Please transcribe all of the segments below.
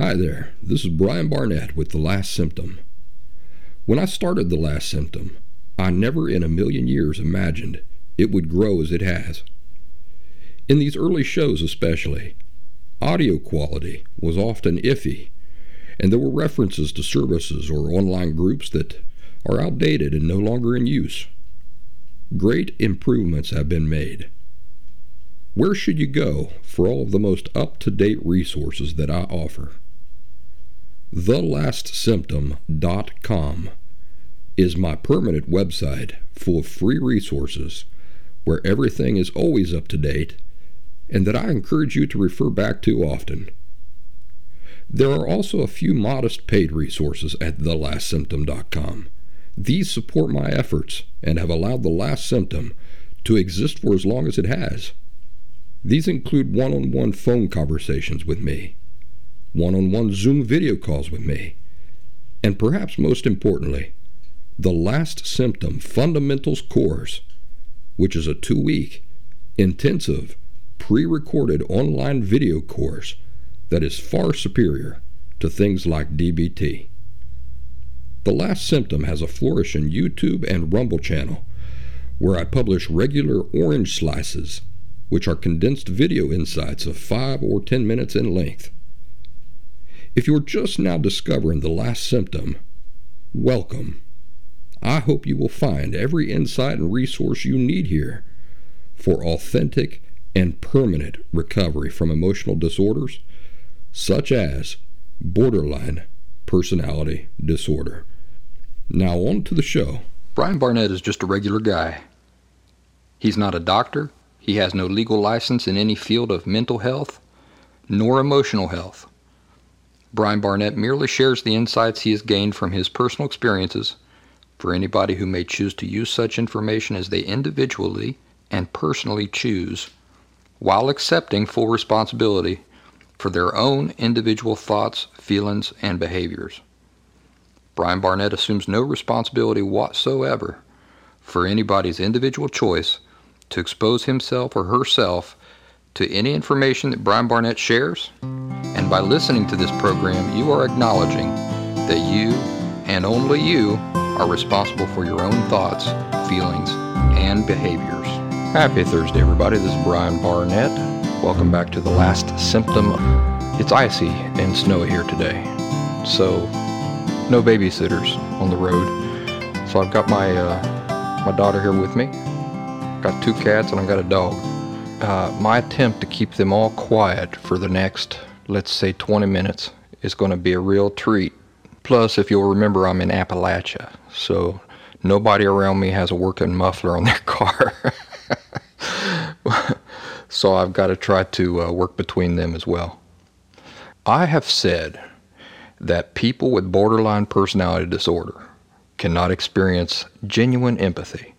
Hi there, this is Brian Barnett with The Last Symptom. When I started The Last Symptom, I never in a million years imagined it would grow as it has. In these early shows, especially, audio quality was often iffy, and there were references to services or online groups that are outdated and no longer in use. Great improvements have been made. Where should you go for all of the most up to date resources that I offer? TheLastSymptom.com is my permanent website full of free resources where everything is always up to date and that I encourage you to refer back to often. There are also a few modest paid resources at TheLastSymptom.com. These support my efforts and have allowed The Last Symptom to exist for as long as it has. These include one on one phone conversations with me one on one Zoom video calls with me. And perhaps most importantly, the Last Symptom Fundamentals course, which is a two week, intensive, pre recorded online video course that is far superior to things like DBT. The Last Symptom has a flourishing YouTube and Rumble channel where I publish regular orange slices, which are condensed video insights of 5 or 10 minutes in length. If you're just now discovering the last symptom, welcome. I hope you will find every insight and resource you need here for authentic and permanent recovery from emotional disorders such as borderline personality disorder. Now, on to the show. Brian Barnett is just a regular guy. He's not a doctor, he has no legal license in any field of mental health nor emotional health. Brian Barnett merely shares the insights he has gained from his personal experiences for anybody who may choose to use such information as they individually and personally choose, while accepting full responsibility for their own individual thoughts, feelings, and behaviors. Brian Barnett assumes no responsibility whatsoever for anybody's individual choice to expose himself or herself to any information that Brian Barnett shares. And by listening to this program, you are acknowledging that you and only you are responsible for your own thoughts, feelings, and behaviors. Happy Thursday, everybody. This is Brian Barnett. Welcome back to The Last Symptom. It's icy and snowy here today, so no babysitters on the road. So I've got my uh, my daughter here with me. Got two cats and I've got a dog uh, my attempt to keep them all quiet for the next, let's say, 20 minutes is going to be a real treat. Plus, if you'll remember, I'm in Appalachia, so nobody around me has a working muffler on their car. so I've got to try to uh, work between them as well. I have said that people with borderline personality disorder cannot experience genuine empathy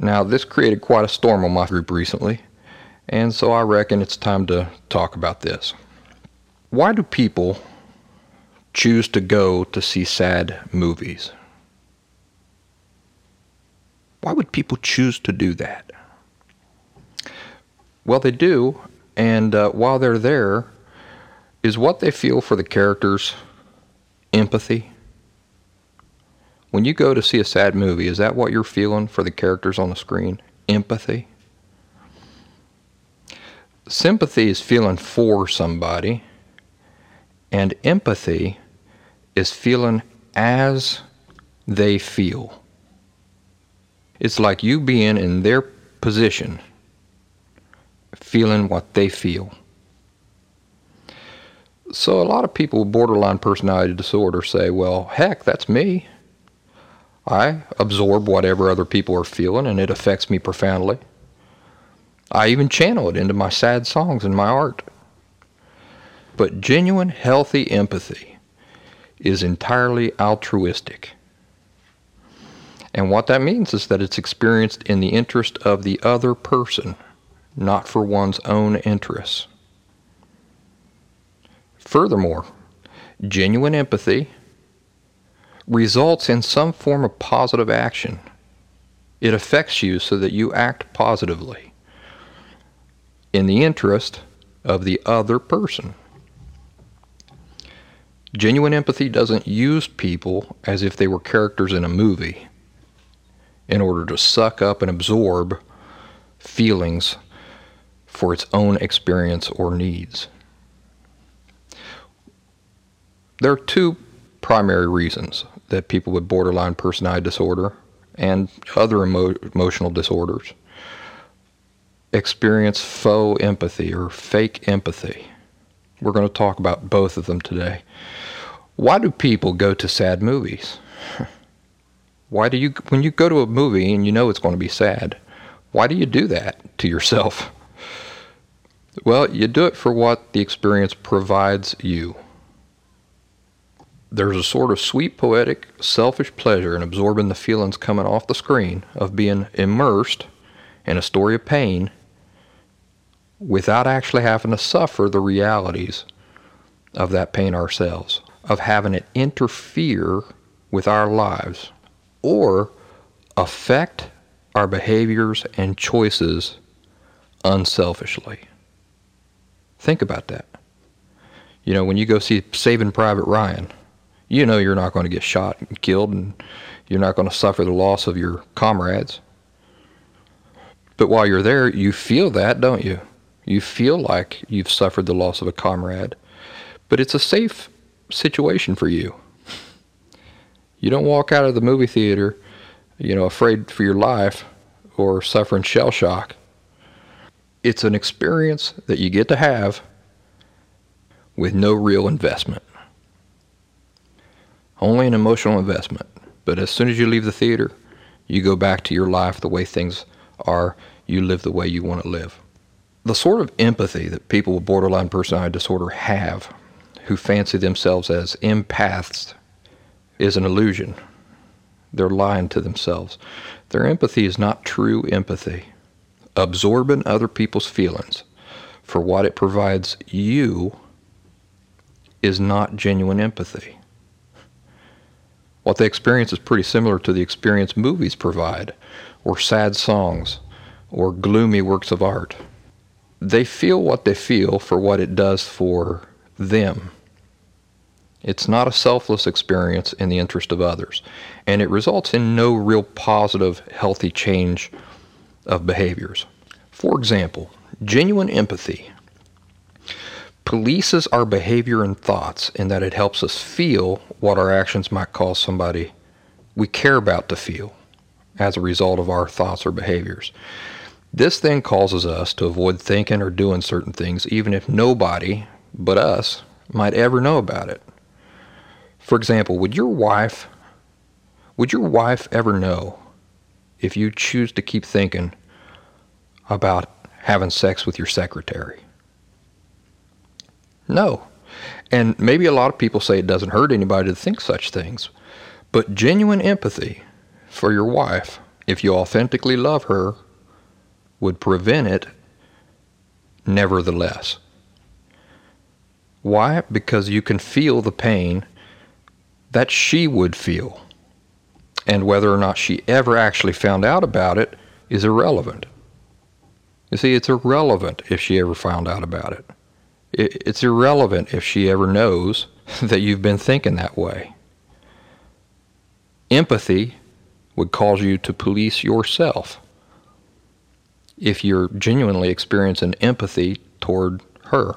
now, this created quite a storm on my group recently, and so I reckon it's time to talk about this. Why do people choose to go to see sad movies? Why would people choose to do that? Well, they do, and uh, while they're there, is what they feel for the characters empathy, when you go to see a sad movie, is that what you're feeling for the characters on the screen? Empathy? Sympathy is feeling for somebody, and empathy is feeling as they feel. It's like you being in their position, feeling what they feel. So, a lot of people with borderline personality disorder say, well, heck, that's me. I absorb whatever other people are feeling and it affects me profoundly. I even channel it into my sad songs and my art. But genuine, healthy empathy is entirely altruistic. And what that means is that it's experienced in the interest of the other person, not for one's own interests. Furthermore, genuine empathy results in some form of positive action. It affects you so that you act positively in the interest of the other person. Genuine empathy doesn't use people as if they were characters in a movie in order to suck up and absorb feelings for its own experience or needs. There are two primary reasons that people with borderline personality disorder and other emo- emotional disorders experience faux empathy or fake empathy. We're going to talk about both of them today. Why do people go to sad movies? Why do you, when you go to a movie and you know it's going to be sad, why do you do that to yourself? Well, you do it for what the experience provides you. There's a sort of sweet, poetic, selfish pleasure in absorbing the feelings coming off the screen of being immersed in a story of pain without actually having to suffer the realities of that pain ourselves, of having it interfere with our lives or affect our behaviors and choices unselfishly. Think about that. You know, when you go see Saving Private Ryan, you know you're not going to get shot and killed and you're not going to suffer the loss of your comrades. But while you're there, you feel that, don't you? You feel like you've suffered the loss of a comrade. But it's a safe situation for you. You don't walk out of the movie theater, you know, afraid for your life or suffering shell shock. It's an experience that you get to have with no real investment. Only an emotional investment. But as soon as you leave the theater, you go back to your life the way things are. You live the way you want to live. The sort of empathy that people with borderline personality disorder have, who fancy themselves as empaths, is an illusion. They're lying to themselves. Their empathy is not true empathy. Absorbing other people's feelings for what it provides you is not genuine empathy. What they experience is pretty similar to the experience movies provide, or sad songs, or gloomy works of art. They feel what they feel for what it does for them. It's not a selfless experience in the interest of others, and it results in no real positive, healthy change of behaviors. For example, genuine empathy polices our behavior and thoughts in that it helps us feel what our actions might cause somebody we care about to feel as a result of our thoughts or behaviors. This then causes us to avoid thinking or doing certain things, even if nobody but us might ever know about it. For example, would your wife would your wife ever know if you choose to keep thinking about having sex with your secretary? No. And maybe a lot of people say it doesn't hurt anybody to think such things. But genuine empathy for your wife, if you authentically love her, would prevent it nevertheless. Why? Because you can feel the pain that she would feel. And whether or not she ever actually found out about it is irrelevant. You see, it's irrelevant if she ever found out about it it's irrelevant if she ever knows that you've been thinking that way. Empathy would cause you to police yourself if you're genuinely experiencing empathy toward her.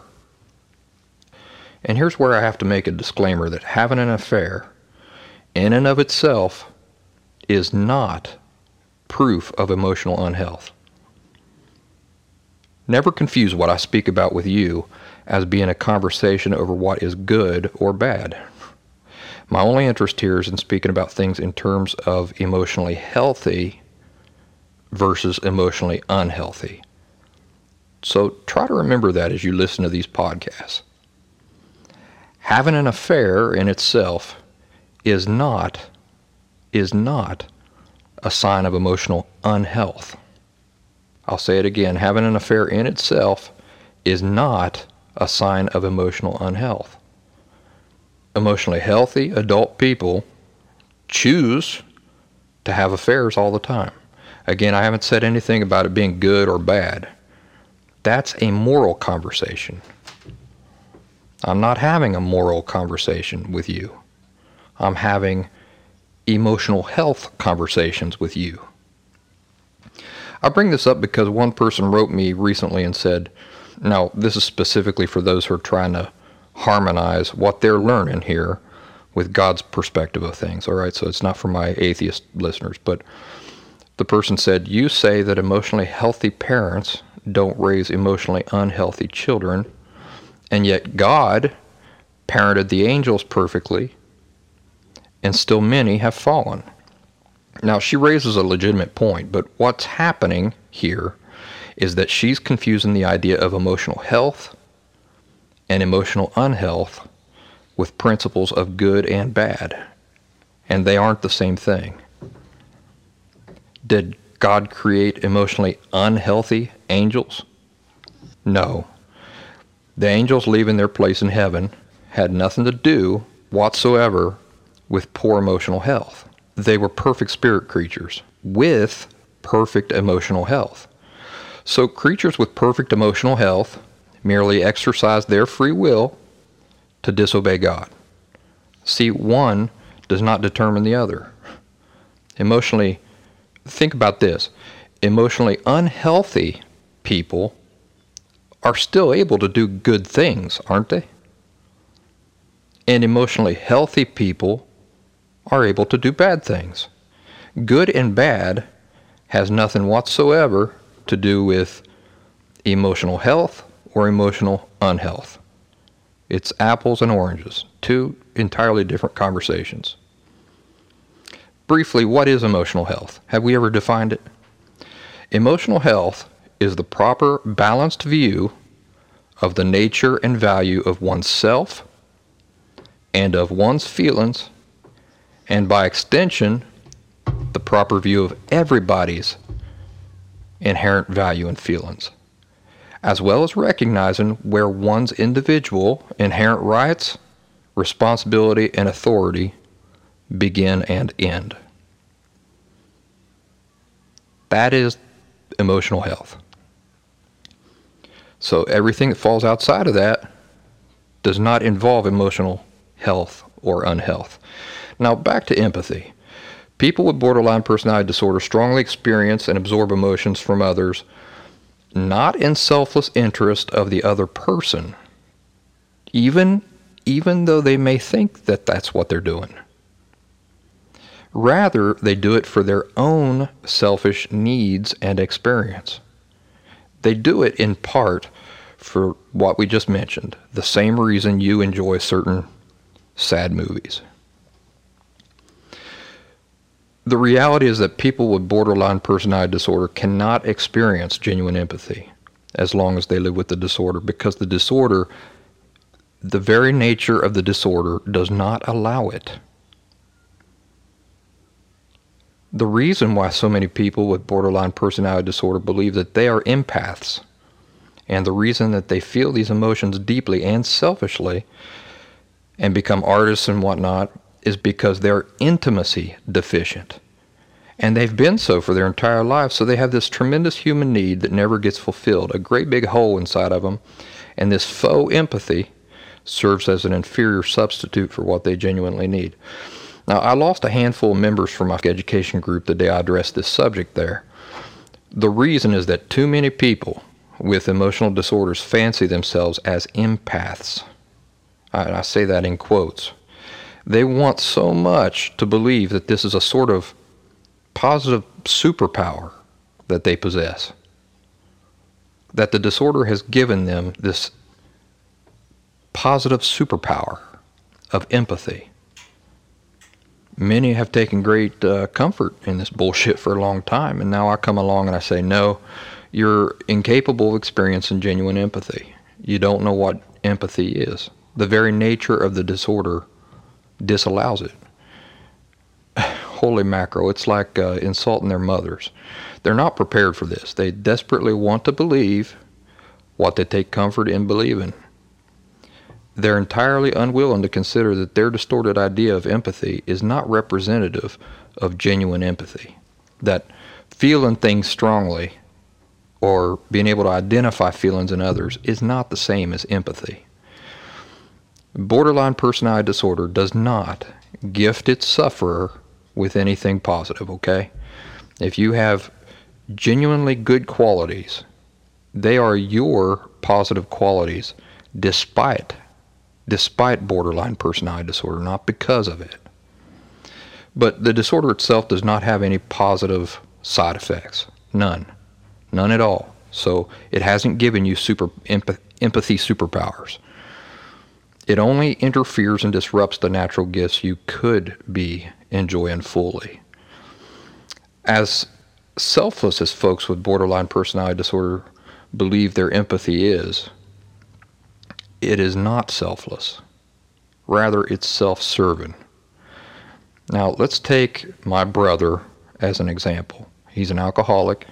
And here's where I have to make a disclaimer that having an affair, in and of itself, is not proof of emotional unhealth. Never confuse what I speak about with you as being a conversation over what is good or bad. My only interest here is in speaking about things in terms of emotionally healthy versus emotionally unhealthy. So try to remember that as you listen to these podcasts. Having an affair in itself is not is not a sign of emotional unhealth. I'll say it again, having an affair in itself is not a sign of emotional unhealth. Emotionally healthy adult people choose to have affairs all the time. Again, I haven't said anything about it being good or bad. That's a moral conversation. I'm not having a moral conversation with you. I'm having emotional health conversations with you. I bring this up because one person wrote me recently and said, now this is specifically for those who are trying to harmonize what they're learning here with God's perspective of things. All right, so it's not for my atheist listeners, but the person said, You say that emotionally healthy parents don't raise emotionally unhealthy children, and yet God parented the angels perfectly, and still many have fallen. Now, she raises a legitimate point, but what's happening here is that she's confusing the idea of emotional health and emotional unhealth with principles of good and bad, and they aren't the same thing. Did God create emotionally unhealthy angels? No. The angels leaving their place in heaven had nothing to do whatsoever with poor emotional health. They were perfect spirit creatures with perfect emotional health. So, creatures with perfect emotional health merely exercise their free will to disobey God. See, one does not determine the other. Emotionally, think about this emotionally unhealthy people are still able to do good things, aren't they? And emotionally healthy people are able to do bad things. Good and bad has nothing whatsoever to do with emotional health or emotional unhealth. It's apples and oranges, two entirely different conversations. Briefly, what is emotional health? Have we ever defined it? Emotional health is the proper balanced view of the nature and value of oneself and of one's feelings, and by extension, the proper view of everybody's inherent value and feelings, as well as recognizing where one's individual inherent rights, responsibility, and authority begin and end. That is emotional health. So everything that falls outside of that does not involve emotional health or unhealth. Now back to empathy. People with borderline personality disorder strongly experience and absorb emotions from others, not in selfless interest of the other person, even, even though they may think that that's what they're doing. Rather, they do it for their own selfish needs and experience. They do it in part for what we just mentioned, the same reason you enjoy certain sad movies. The reality is that people with borderline personality disorder cannot experience genuine empathy as long as they live with the disorder because the disorder, the very nature of the disorder, does not allow it. The reason why so many people with borderline personality disorder believe that they are empaths, and the reason that they feel these emotions deeply and selfishly and become artists and whatnot, is because they're intimacy deficient. And they've been so for their entire life, so they have this tremendous human need that never gets fulfilled, a great big hole inside of them. And this faux empathy serves as an inferior substitute for what they genuinely need. Now, I lost a handful of members from my education group the day I addressed this subject there. The reason is that too many people with emotional disorders fancy themselves as empaths. I, I say that in quotes. They want so much to believe that this is a sort of positive superpower that they possess. That the disorder has given them this positive superpower of empathy many have taken great uh, comfort in this bullshit for a long time. And now I come along and I say, no, you're incapable of experiencing genuine empathy. You don't know what empathy is. The very nature of the disorder disallows it. Holy macro, it's like uh, insulting their mothers. They're not prepared for this. They desperately want to believe what they take comfort in believing they're entirely unwilling to consider that their distorted idea of empathy is not representative of genuine empathy. That feeling things strongly or being able to identify feelings in others is not the same as empathy. Borderline personality disorder does not gift its sufferer with anything positive, okay? If you have genuinely good qualities, they are your positive qualities despite despite borderline personality disorder, not because of it. But the disorder itself does not have any positive side effects. None. None at all. So it hasn't given you super empathy superpowers. It only interferes and disrupts the natural gifts you could be enjoying fully. As selfless as folks with borderline personality disorder believe their empathy is, it is not selfless. Rather, it's self serving. Now, let's take my brother as an example. He's an alcoholic.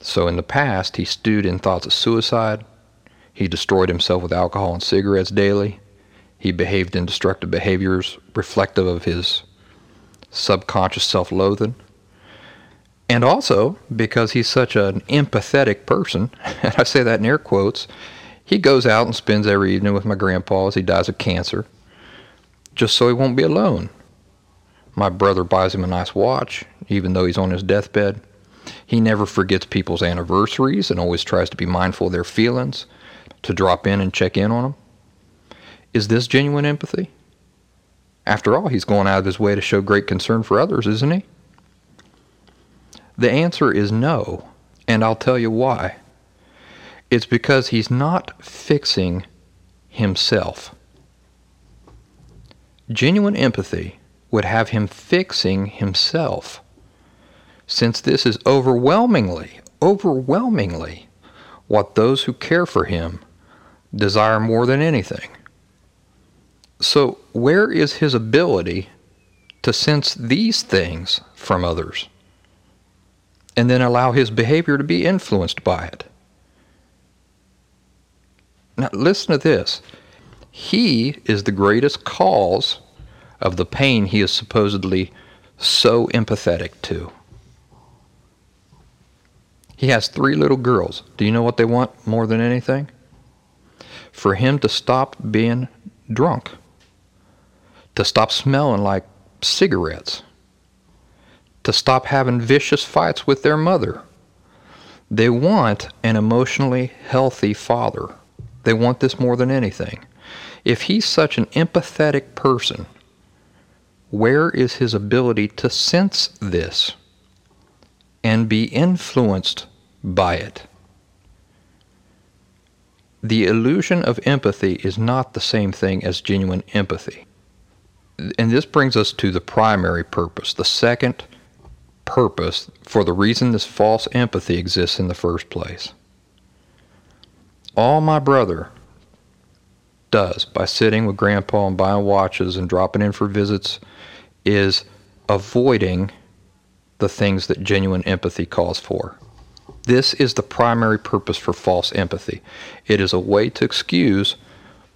So, in the past, he stewed in thoughts of suicide. He destroyed himself with alcohol and cigarettes daily. He behaved in destructive behaviors reflective of his subconscious self loathing. And also, because he's such an empathetic person, and I say that in air quotes, he goes out and spends every evening with my grandpa as he dies of cancer, just so he won't be alone. My brother buys him a nice watch, even though he's on his deathbed. He never forgets people's anniversaries and always tries to be mindful of their feelings, to drop in and check in on them. Is this genuine empathy? After all, he's going out of his way to show great concern for others, isn't he? The answer is no, and I'll tell you why. It's because he's not fixing himself. Genuine empathy would have him fixing himself, since this is overwhelmingly, overwhelmingly what those who care for him desire more than anything. So, where is his ability to sense these things from others? and then allow his behavior to be influenced by it. Now, listen to this. He is the greatest cause of the pain he is supposedly so empathetic to. He has three little girls. Do you know what they want more than anything? For him to stop being drunk, to stop smelling like cigarettes, to stop having vicious fights with their mother. They want an emotionally healthy father. They want this more than anything. If he's such an empathetic person, where is his ability to sense this and be influenced by it? The illusion of empathy is not the same thing as genuine empathy. And this brings us to the primary purpose, the second purpose for the reason this false empathy exists in the first place. All my brother does by sitting with grandpa and buying watches and dropping in for visits is avoiding the things that genuine empathy calls for. This is the primary purpose for false empathy. It is a way to excuse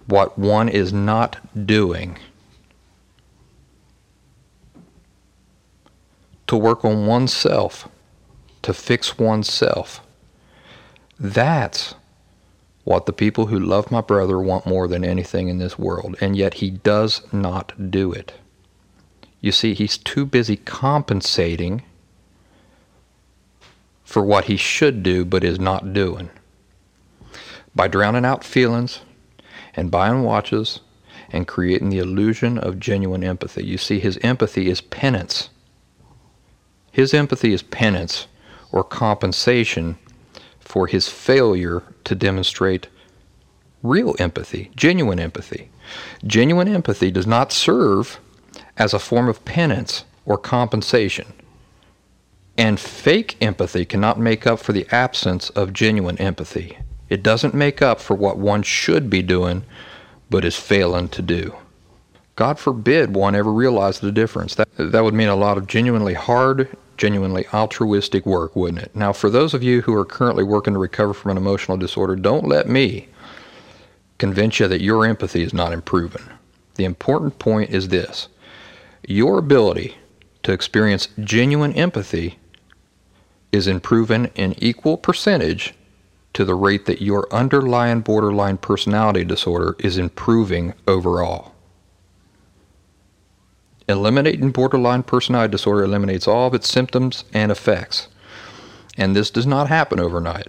what one is not doing to work on oneself, to fix oneself. That's what the people who love my brother want more than anything in this world, and yet he does not do it. You see, he's too busy compensating for what he should do but is not doing. By drowning out feelings and buying watches and creating the illusion of genuine empathy. You see, his empathy is penance his empathy is penance or compensation for his failure to demonstrate real empathy, genuine empathy. Genuine empathy does not serve as a form of penance or compensation. And fake empathy cannot make up for the absence of genuine empathy. It doesn't make up for what one should be doing but is failing to do. God forbid one ever realize the difference. That, that would mean a lot of genuinely hard, genuinely altruistic work, wouldn't it? Now, for those of you who are currently working to recover from an emotional disorder, don't let me convince you that your empathy is not improving. The important point is this your ability to experience genuine empathy is improving in equal percentage to the rate that your underlying borderline personality disorder is improving overall. Eliminating borderline personality disorder eliminates all of its symptoms and effects. And this does not happen overnight.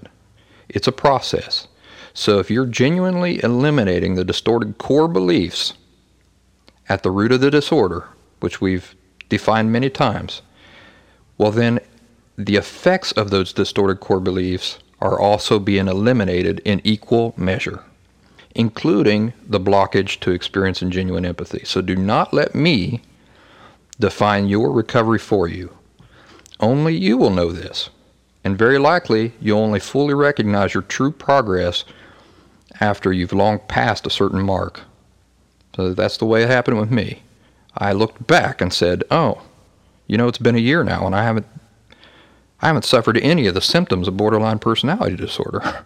It's a process. So if you're genuinely eliminating the distorted core beliefs at the root of the disorder, which we've defined many times, well, then the effects of those distorted core beliefs are also being eliminated in equal measure, including the blockage to experiencing genuine empathy. So do not let me define your recovery for you. Only you will know this, and very likely you'll only fully recognize your true progress after you've long passed a certain mark. So that's the way it happened with me. I looked back and said, "Oh, you know, it's been a year now, and I haven't, I haven't suffered any of the symptoms of borderline personality disorder."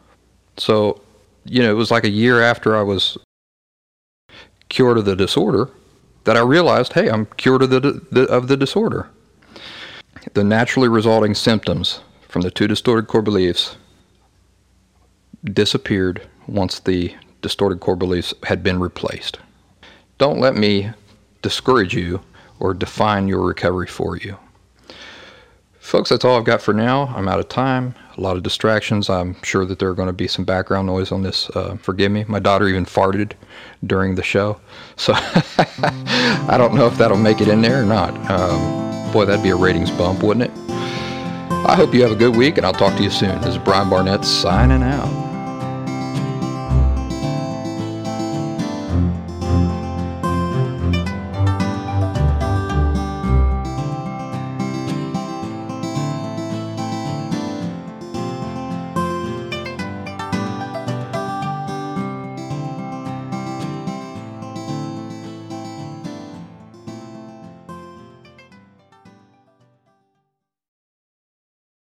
so, you know, it was like a year after I was cured of the disorder that I realized, hey, I'm cured of the, the of the disorder. The naturally resulting symptoms from the two distorted core beliefs disappeared once the distorted core beliefs had been replaced. Don't let me discourage you or define your recovery for you. Folks, that's all I've got for now. I'm out of time. A lot of distractions. I'm sure that there are going to be some background noise on this. Uh, forgive me. My daughter even farted during the show. So I don't know if that'll make it in there or not. Um, boy, that'd be a ratings bump, wouldn't it? I hope you have a good week, and I'll talk to you soon. This is Brian Barnett signing out.